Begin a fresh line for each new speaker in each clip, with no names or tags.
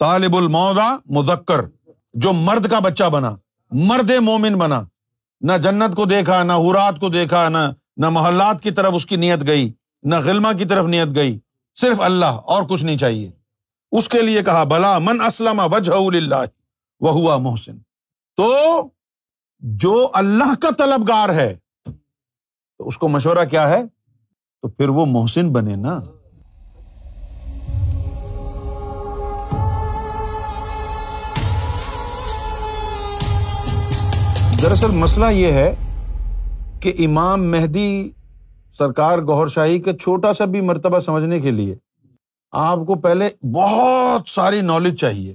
طالب المودا مذکر، جو مرد کا بچہ بنا، مرد مومن بنا۔ نہ جنت کو دیکھا، نہ حرات کو دیکھا، نہ نہ محلات کی طرف اس کی نیت گئی، نہ غلما کی طرف نیت گئی۔ صرف اللہ اور کچھ نہیں چاہیے۔ اس کے لیے کہا، بلا من اسلم وجہ اللہ وہ ہوا محسن۔ تو جو اللہ کا طلبگار ہے، تو اس کو مشورہ کیا ہے؟ تو پھر وہ محسن بنے نا۔ دراصل مسئلہ یہ ہے کہ امام مہدی سرکار گور شاہی کا چھوٹا سا بھی مرتبہ سمجھنے کے لیے آپ کو پہلے بہت ساری نالج چاہیے۔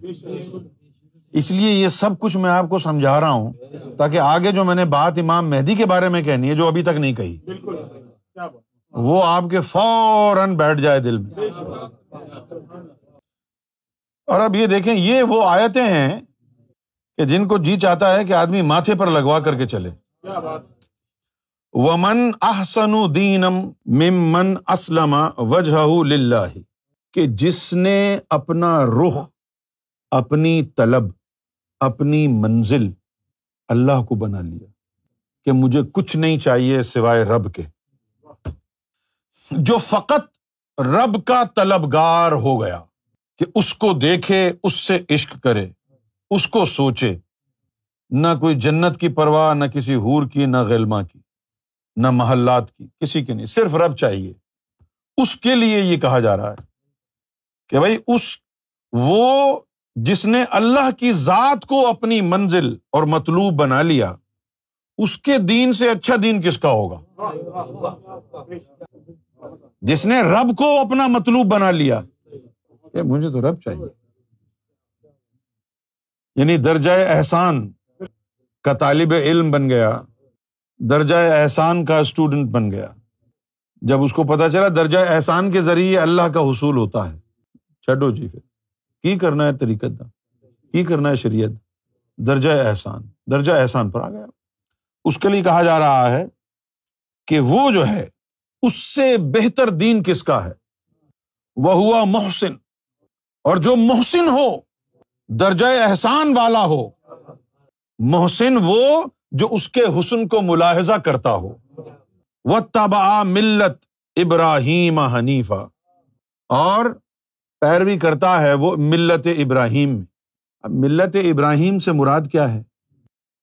اس لیے یہ سب کچھ میں آپ کو سمجھا رہا ہوں تاکہ آگے جو میں نے بات امام مہدی کے بارے میں کہنی ہے جو ابھی تک نہیں کہی، وہ آپ کے فوراً بیٹھ جائے دل میں۔ اور اب یہ دیکھیں، یہ وہ آیتیں ہیں کہ جن کو جی چاہتا ہے کہ آدمی ماتھے پر لگوا کر کے چلے۔ ومن احسن دینم ممن اسلم وجہ کہ جس نے اپنا رخ اپنی طلب اپنی منزل اللہ کو بنا لیا کہ مجھے کچھ نہیں چاہیے سوائے رب کے۔ جو فقط رب کا طلبگار ہو گیا کہ اس کو دیکھے اس سے عشق کرے۔ اس کو سوچے۔ نہ کوئی جنت کی پرواہ، نہ کسی حور کی، نہ غلما کی، نہ محلات کی، کسی کی نہیں، صرف رب چاہیے۔ اس کے لیے یہ کہا جا رہا ہے کہ بھائی، اس وہ جس نے اللہ کی ذات کو اپنی منزل اور مطلوب بنا لیا، اس کے دین سے اچھا دین کس کا ہوگا؟ جس نے رب کو اپنا مطلوب بنا لیا۔ کہ مجھے تو رب چاہیے۔ یعنی درجۂ احسان کا طالب علم بن گیا درجۂ احسان کا اسٹوڈنٹ بن گیا۔ جب اس کو پتا چلا درجۂ احسان کے ذریعے اللہ کا حصول ہوتا ہے چڈو جی پھر۔ کی کرنا ہے طریقت دا؟ کی کرنا ہے شریعت درجۂ احسان۔ درجہ احسان پر آ گیا۔ اس کے لیے کہا جا رہا ہے کہ وہ جو ہے، اس سے بہتر دین کس کا ہے؟ وہ ہوا محسن۔ اور جو محسن ہو درجۂ احسان والا ہو۔ محسن وہ جو اس کے حسن کو ملاحظہ کرتا ہو۔ وہ تبا ملت ابراہیم حنیفہ اور پیروی کرتا ہے وہ ملت ابراہیم میں۔ اب ملت ابراہیم سے مراد کیا ہے؟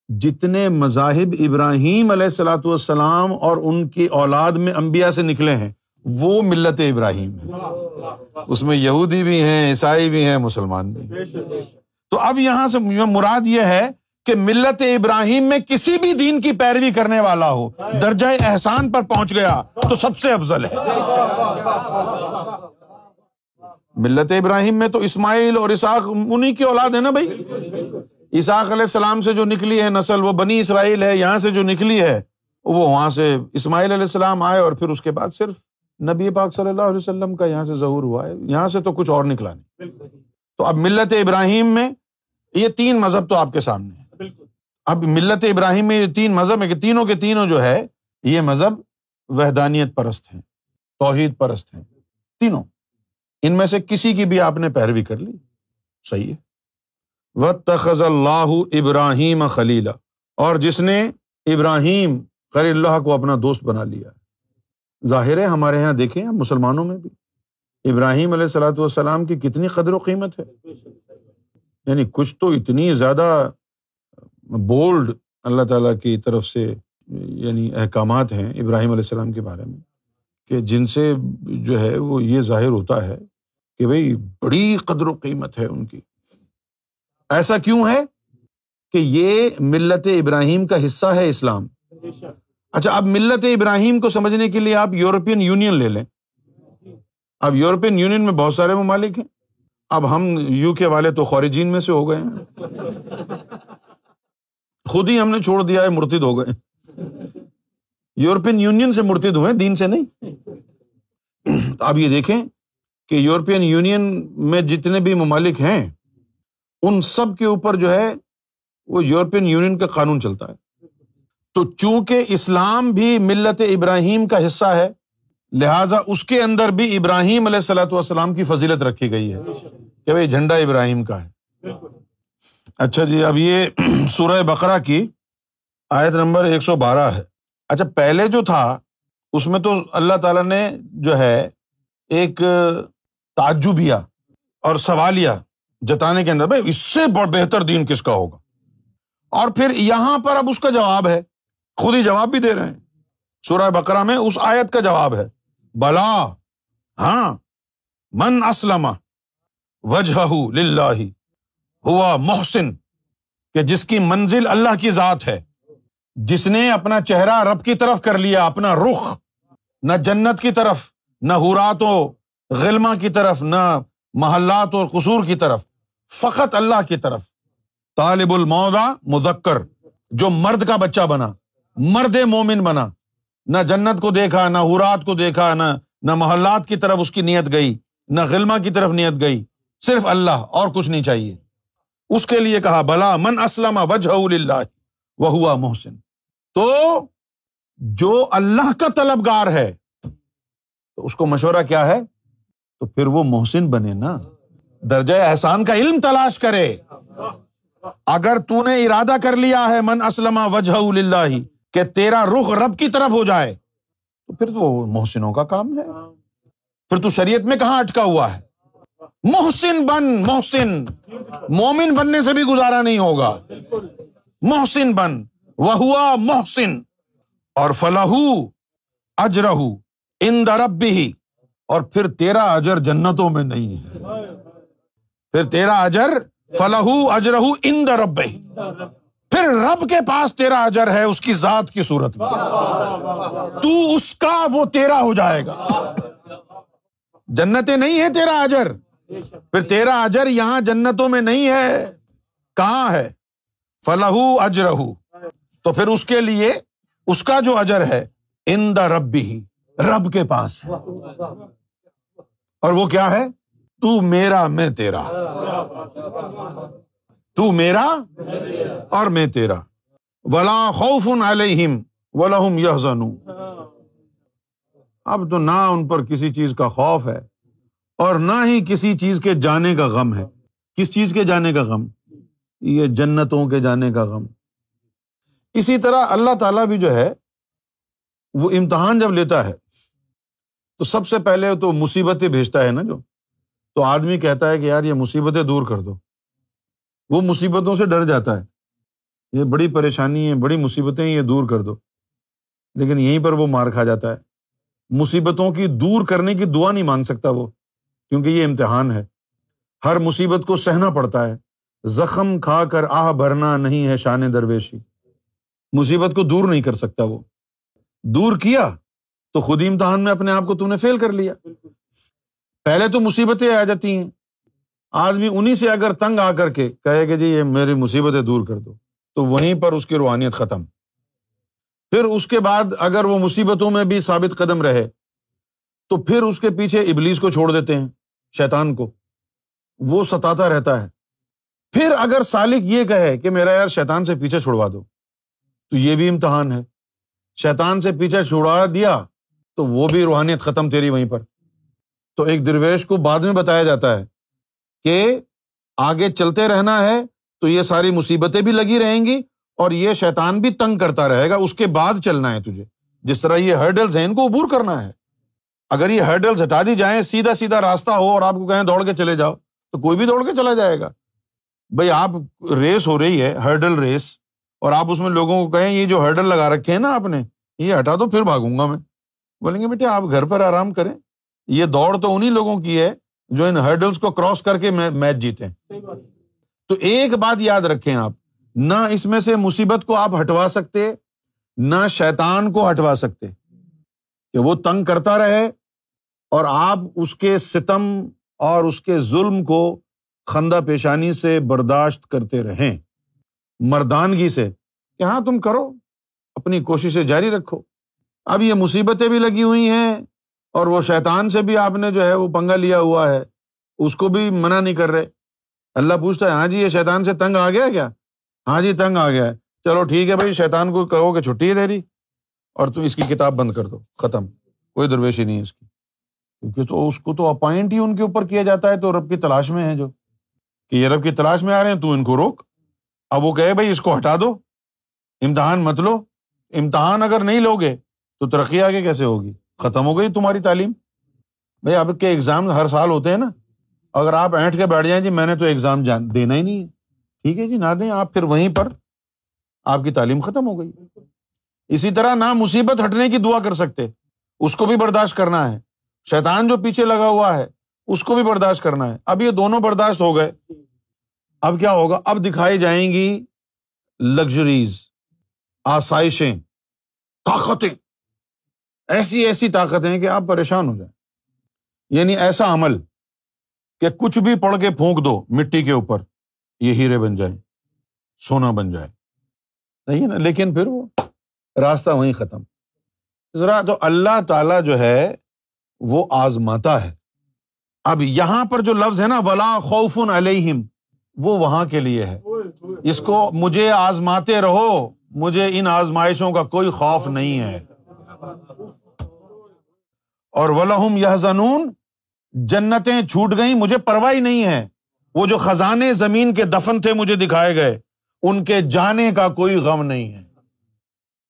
جتنے مذاہب ابراہیم علیہ السلاۃ والسلام اور ان کی اولاد میں امبیا سے نکلے ہیں۔ وہ ملت ابراہیم ہے۔ اس میں یہودی بھی ہیں، عیسائی بھی ہیں، مسلمان بھی تو اب یہاں سے مراد یہ ہے کہ ملت ابراہیم میں کسی بھی دین کی پیروی کرنے والا ہو درجۂ احسان پر پہنچ گیا تو سب سے افضل ہے۔ ملت ابراہیم میں تو اسماعیل اور اساق انہیں کی اولاد ہے نا بھائی؟ اساق علیہ السلام سے جو نکلی ہے نسل، وہ بنی اسرائیل ہے، یہاں سے جو نکلی ہے، وہ وہاں سے اسماعیل علیہ السلام آئے اور پھر اس کے بعد صرف نبی پاک صلی اللہ علیہ وسلم کا یہاں سے ظہور ہوا ہے یہاں سے تو کچھ اور نکلا نہیں۔ تو اب ملت ابراہیم میں یہ تین مذہب تو آپ کے سامنے اب ملت ابراہیم میں یہ تین مذہب ہے کہ تینوں کے تینوں جو ہے یہ مذہب وحدانیت پرست ہیں توحید پرست ہیں۔ تینوں۔ ان میں سے کسی کی بھی آپ نے پیروی کر لی۔ صحیح ہے۔ و تخذ اللہ ابراہیم خلیلا اور جس نے ابراہیم خلی اللہ کو اپنا دوست بنا لیا۔ ظاہر ہے ہمارے یہاں دیکھیں مسلمانوں میں بھی۔ ابراہیم علیہ السلاۃ والسلام کی کتنی قدر و قیمت ہے۔ یعنی کچھ تو اتنی زیادہ بولڈ اللہ تعالیٰ کی طرف سے یعنی احکامات ہیں ابراہیم علیہ السلام کے بارے میں، کہ جن سے جو ہے وہ یہ ظاہر ہوتا ہے کہ بھائی بڑی قدر و قیمت ہے ان کی۔ ایسا کیوں ہے کہ یہ ملت ابراہیم کا حصہ ہے اسلام؟ اچھا اب ملت ابراہیم کو سمجھنے کے لیے آپ یورپین یونین لے لیں۔ اب یورپین یونین میں بہت سارے ممالک ہیں۔ اب ہم یو کے والے تو خورجین میں سے ہو گئے ہیں۔ خود ہی ہم نے چھوڑ دیا ہے، مرتد ہو گئے یورپین یونین سے مرتد ہوئے، دین سے نہیں۔ آپ یہ دیکھیں کہ یورپین یونین میں جتنے بھی ممالک ہیں، ان سب کے اوپر جو ہے، وہ یورپین یونین کا قانون چلتا ہے۔ تو چونکہ اسلام بھی ملت ابراہیم کا حصہ ہے، لہذا اس کے اندر بھی ابراہیم علیہ السلاۃ والسلام کی فضیلت رکھی گئی ہے کہ بھائی جھنڈا ابراہیم کا ہے۔ اچھا جی اب یہ سورہ بقرہ کی آیت نمبر ایک سو بارہ ہے۔ اچھا پہلے جو تھا، اس میں تو اللہ تعالیٰ نے جو ہے ایک تعجبیہ اور سوالیہ جتانے کے اندر بھائی اس سے بہتر دین کس کا ہوگا؟ اور پھر یہاں پر اب اس کا جواب ہے۔ خود ہی جواب بھی دے رہے ہیں۔ سورہ بکرا میں اس آیت کا جواب ہے۔ بلا ہاں من اسلم وجہ ہوا محسن، کہ جس کی منزل اللہ کی ذات ہے۔ جس نے اپنا چہرہ رب کی طرف کر لیا، اپنا رخ، نہ جنت کی طرف، نہ حرات و غلما کی طرف، نہ محلات اور قصور کی طرف، فقط اللہ کی طرف۔ طالب المودا مذکر، جو مرد کا بچہ بنا۔ مرد مومن بنا۔ نہ جنت کو دیکھا، نہ حرات کو دیکھا، نہ نہ محلات کی طرف اس کی نیت گئی، نہ غلما کی طرف نیت گئی۔ صرف اللہ اور کچھ نہیں چاہیے۔ اس کے لیے کہا، بلا من اسلم وجہ اللہ وہ ہوا محسن۔ تو جو اللہ کا طلبگار ہے، تو اس کو مشورہ کیا ہے؟ تو پھر وہ محسن بنے نا۔ درجۂ احسان کا علم تلاش کرے۔ اگر تو نے ارادہ کر لیا ہے، من اسلم وجہ اللہ کہ تیرا رخ رب کی طرف ہو جائے۔ تو پھر تو محسنوں کا کام ہے۔ پھر تو شریعت میں کہاں اٹکا ہوا ہے؟ محسن بن محسن۔ مومن بننے سے بھی گزارا نہیں ہوگا۔ محسن بن۔ وہ ہوا محسن۔ اور فلاح اجرہ ان درب بھی اور پھر تیرا اجر جنتوں میں نہیں ہے۔ پھر تیرا اجر فلاح اجرہ ان درب پھر رب کے پاس تیرا اجر ہے، اس کی ذات کی صورت میں۔ تو اس کا وہ تیرا ہو جائے گا۔ جنتیں نہیں ہے تیرا اجر۔ پھر تیرا اجر یہاں جنتوں میں نہیں ہے۔ کہاں ہے؟ فلاح اجرہ تو پھر اس کے لیے اس کا جو اجر ہے ان دا رب بھی رب کے پاس ہے۔ اور وہ کیا ہے؟ تو میرا میں تیرا۔ تو میرا اور میں تیرا۔ ولا خوف علیہم ولہم یحزنون اب تو نہ ان پر کسی چیز کا خوف ہے اور نہ ہی کسی چیز کے جانے کا غم ہے۔ کس چیز کے جانے کا غم؟ یہ جنتوں کے جانے کا غم۔ اسی طرح اللہ تعالیٰ بھی جو ہے، وہ امتحان جب لیتا ہے، تو سب سے پہلے تو مصیبتیں بھیجتا ہے نا جو۔ تو آدمی کہتا ہے کہ یار یہ مصیبتیں دور کر دو۔ وہ مصیبتوں سے ڈر جاتا ہے۔ یہ بڑی پریشانی ہے بڑی مصیبتیں یہ دور کر دو۔ لیکن یہیں پر وہ مار کھا جاتا ہے۔ مصیبتوں کی دور کرنے کی دعا نہیں مانگ سکتا وہ، کیونکہ یہ امتحان ہے۔ ہر مصیبت کو سہنا پڑتا ہے۔ زخم کھا کر آہ بھرنا نہیں ہے شان درویشی۔ مصیبت کو دور نہیں کر سکتا وہ۔ دور کیا؟ تو خود ہی امتحان میں اپنے آپ کو تم نے فیل کر لیا۔ پہلے تو مصیبتیں آ جاتی ہیں۔ آدمی انہیں سے اگر تنگ آ کر کے کہے کہ جی یہ میری مصیبتیں دور کر دو، تو وہیں پر اس کی روحانیت ختم۔ پھر اس کے بعد اگر وہ مصیبتوں میں بھی ثابت قدم رہے، تو پھر اس کے پیچھے ابلیس کو چھوڑ دیتے ہیں، شیطان کو۔ وہ ستاتا رہتا ہے۔ پھر اگر سالک یہ کہے کہ میرا یار شیطان سے پیچھے چھڑوا دو، تو یہ بھی امتحان ہے۔ شیطان سے پیچھے چھڑا دیا، تو وہ بھی روحانیت ختم تیری وہیں پر۔ تو ایک درویش کو بعد میں بتایا جاتا ہے کہ آگے چلتے رہنا ہے تو یہ ساری مصیبتیں بھی لگی رہیں گی اور یہ شیطان بھی تنگ کرتا رہے گا، اس کے بعد چلنا ہے تجھے۔ جس طرح یہ ہرڈلز ہیں، ان کو عبور کرنا ہے۔ اگر یہ ہرڈلز ہٹا دی جائیں، سیدھا سیدھا راستہ ہو اور آپ کو کہیں دوڑ کے چلے جاؤ، تو کوئی بھی دوڑ کے چلا جائے گا۔ بھائی آپ ریس ہو رہی ہے ہرڈل ریس، اور آپ اس میں لوگوں کو کہیں، یہ جو ہرڈل لگا رکھے ہیں نا آپ نے، یہ ہٹا دو، پھر بھاگوں گا میں۔ بولیں گے، بیٹے آپ گھر پر آرام کریں۔ یہ دوڑ تو انہیں لوگوں کی ہے جو ان ہرڈلس کو کراس کر کے میچ جیتے تو ایک بات یاد رکھیں آپ نہ اس میں سے مصیبت کو آپ ہٹوا سکتے نہ شیتان کو ہٹوا سکتے۔ کہ وہ تنگ کرتا رہے اور آپ اس کے ستم اور اس کے ظلم کو خندہ پیشانی سے برداشت کرتے رہیں۔ مردانگی سے کہ ہاں تم کرو اپنی کوششیں جاری رکھو۔ اب یہ مصیبتیں بھی لگی ہوئی ہیں اور وہ شیطان سے بھی آپ نے جو ہے وہ پنگا لیا ہوا ہے، اس کو بھی منع نہیں کر رہے۔ اللہ پوچھتا ہے ہاں جی یہ شیطان سے تنگ آ گیا کیا؟ ہاں جی تنگ آ گیا ہے۔ چلو ٹھیک ہے بھائی، شیطان کو کہو کہ چھٹی ہے دے رہی اور تم اس کی کتاب بند کر دو، ختم۔ کوئی درویشی نہیں ہے اس کی۔ کیونکہ تو اس کو تو اپوائنٹ ہی ان کے اوپر کیا جاتا ہے، تو رب کی تلاش میں ہے جو۔ کہ یہ رب کی تلاش میں آ رہے ہیں، تو ان کو روک۔ اب وہ کہے، بھائی، اس کو ہٹا دو۔ امتحان مت لو۔ امتحان اگر نہیں لوگے، تو ترقی آگے کیسے ہوگی؟ ختم ہو گئی تمہاری تعلیم؟ بھائی اب کے ایگزام ہر سال ہوتے ہیں نا۔ اگر آپ اینٹ کے بیٹھ جائیں جی میں نے تو ایگزام دینا ہی نہیں ہے۔ ٹھیک ہے جی نہ دیں آپ پھر وہیں پر۔ آپ کی تعلیم ختم ہو گئی۔ اسی طرح نہ مصیبت ہٹنے کی دعا کر سکتے۔ اس کو بھی برداشت کرنا ہے۔ شیطان جو پیچھے لگا ہوا ہے، اس کو بھی برداشت کرنا ہے۔ اب یہ دونوں برداشت ہو گئے۔ اب کیا ہوگا؟ اب دکھائی جائیں گی لگژریز، آسائشیں، طاقتیں۔ ایسی ایسی طاقتیں کہ آپ پریشان ہو جائیں۔ یعنی ایسا عمل کہ کچھ بھی پڑھ کے پھونک دو مٹی کے اوپر، یہ ہیرے بن جائیں، سونا بن جائے۔ نہیں نا؟ لیکن پھر وہ راستہ وہیں ختم۔ ذرا تو اللہ تعالی جو ہے، وہ آزماتا ہے۔ اب یہاں پر جو لفظ ہے نا، ولا خوف علیہم وہ وہاں کے لیے ہے۔ اس کو مجھے آزماتے رہو، مجھے ان آزمائشوں کا کوئی خوف نہیں ہے۔ اور ولہم یہ زنون جنتیں چھوٹ گئیں، مجھے پرواہ نہیں ہے۔ وہ جو خزانے زمین کے دفن تھے مجھے دکھائے گئے، ان کے جانے کا کوئی غم نہیں ہے۔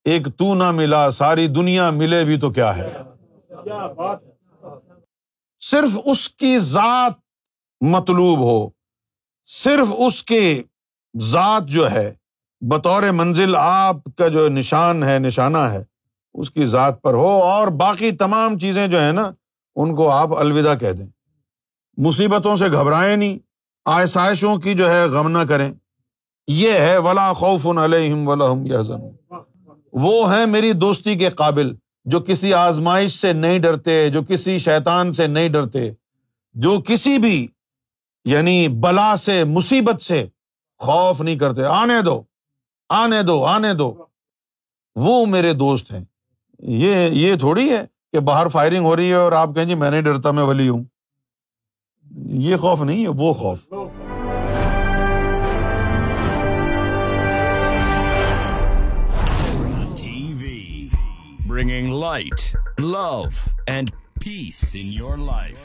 ایک تو نہ ملا، ساری دنیا ملے بھی تو کیا ہے؟ صرف اس کی ذات مطلوب ہو۔ صرف اس کی ذات جو ہے، بطور منزل آپ کا جو نشان ہے، نشانہ ہے اس کی ذات پر ہو اور باقی تمام چیزیں جو ہے نا، ان کو آپ الوداع کہہ دیں۔ مصیبتوں سے گھبرائیں نہیں، آسائشوں کی جو ہے غم نہ کریں۔ یہ ہے، ولا خوف علیہم ولاحم یا وہ ہیں میری دوستی کے قابل، جو کسی آزمائش سے نہیں ڈرتے، جو کسی شیطان سے نہیں ڈرتے، جو کسی بھی یعنی بلا سے، مصیبت سے خوف نہیں کرتے۔ آنے دو آنے دو آنے دو۔ وہ میرے دوست ہیں۔ یہ یہ تھوڑی ہے کہ باہر فائرنگ ہو رہی ہے اور آپ کہیں جی میں نہیں ڈرتا، میں ولی ہوں۔ یہ خوف نہیں ہے، وہ خوف۔
Bringing light love and peace in your life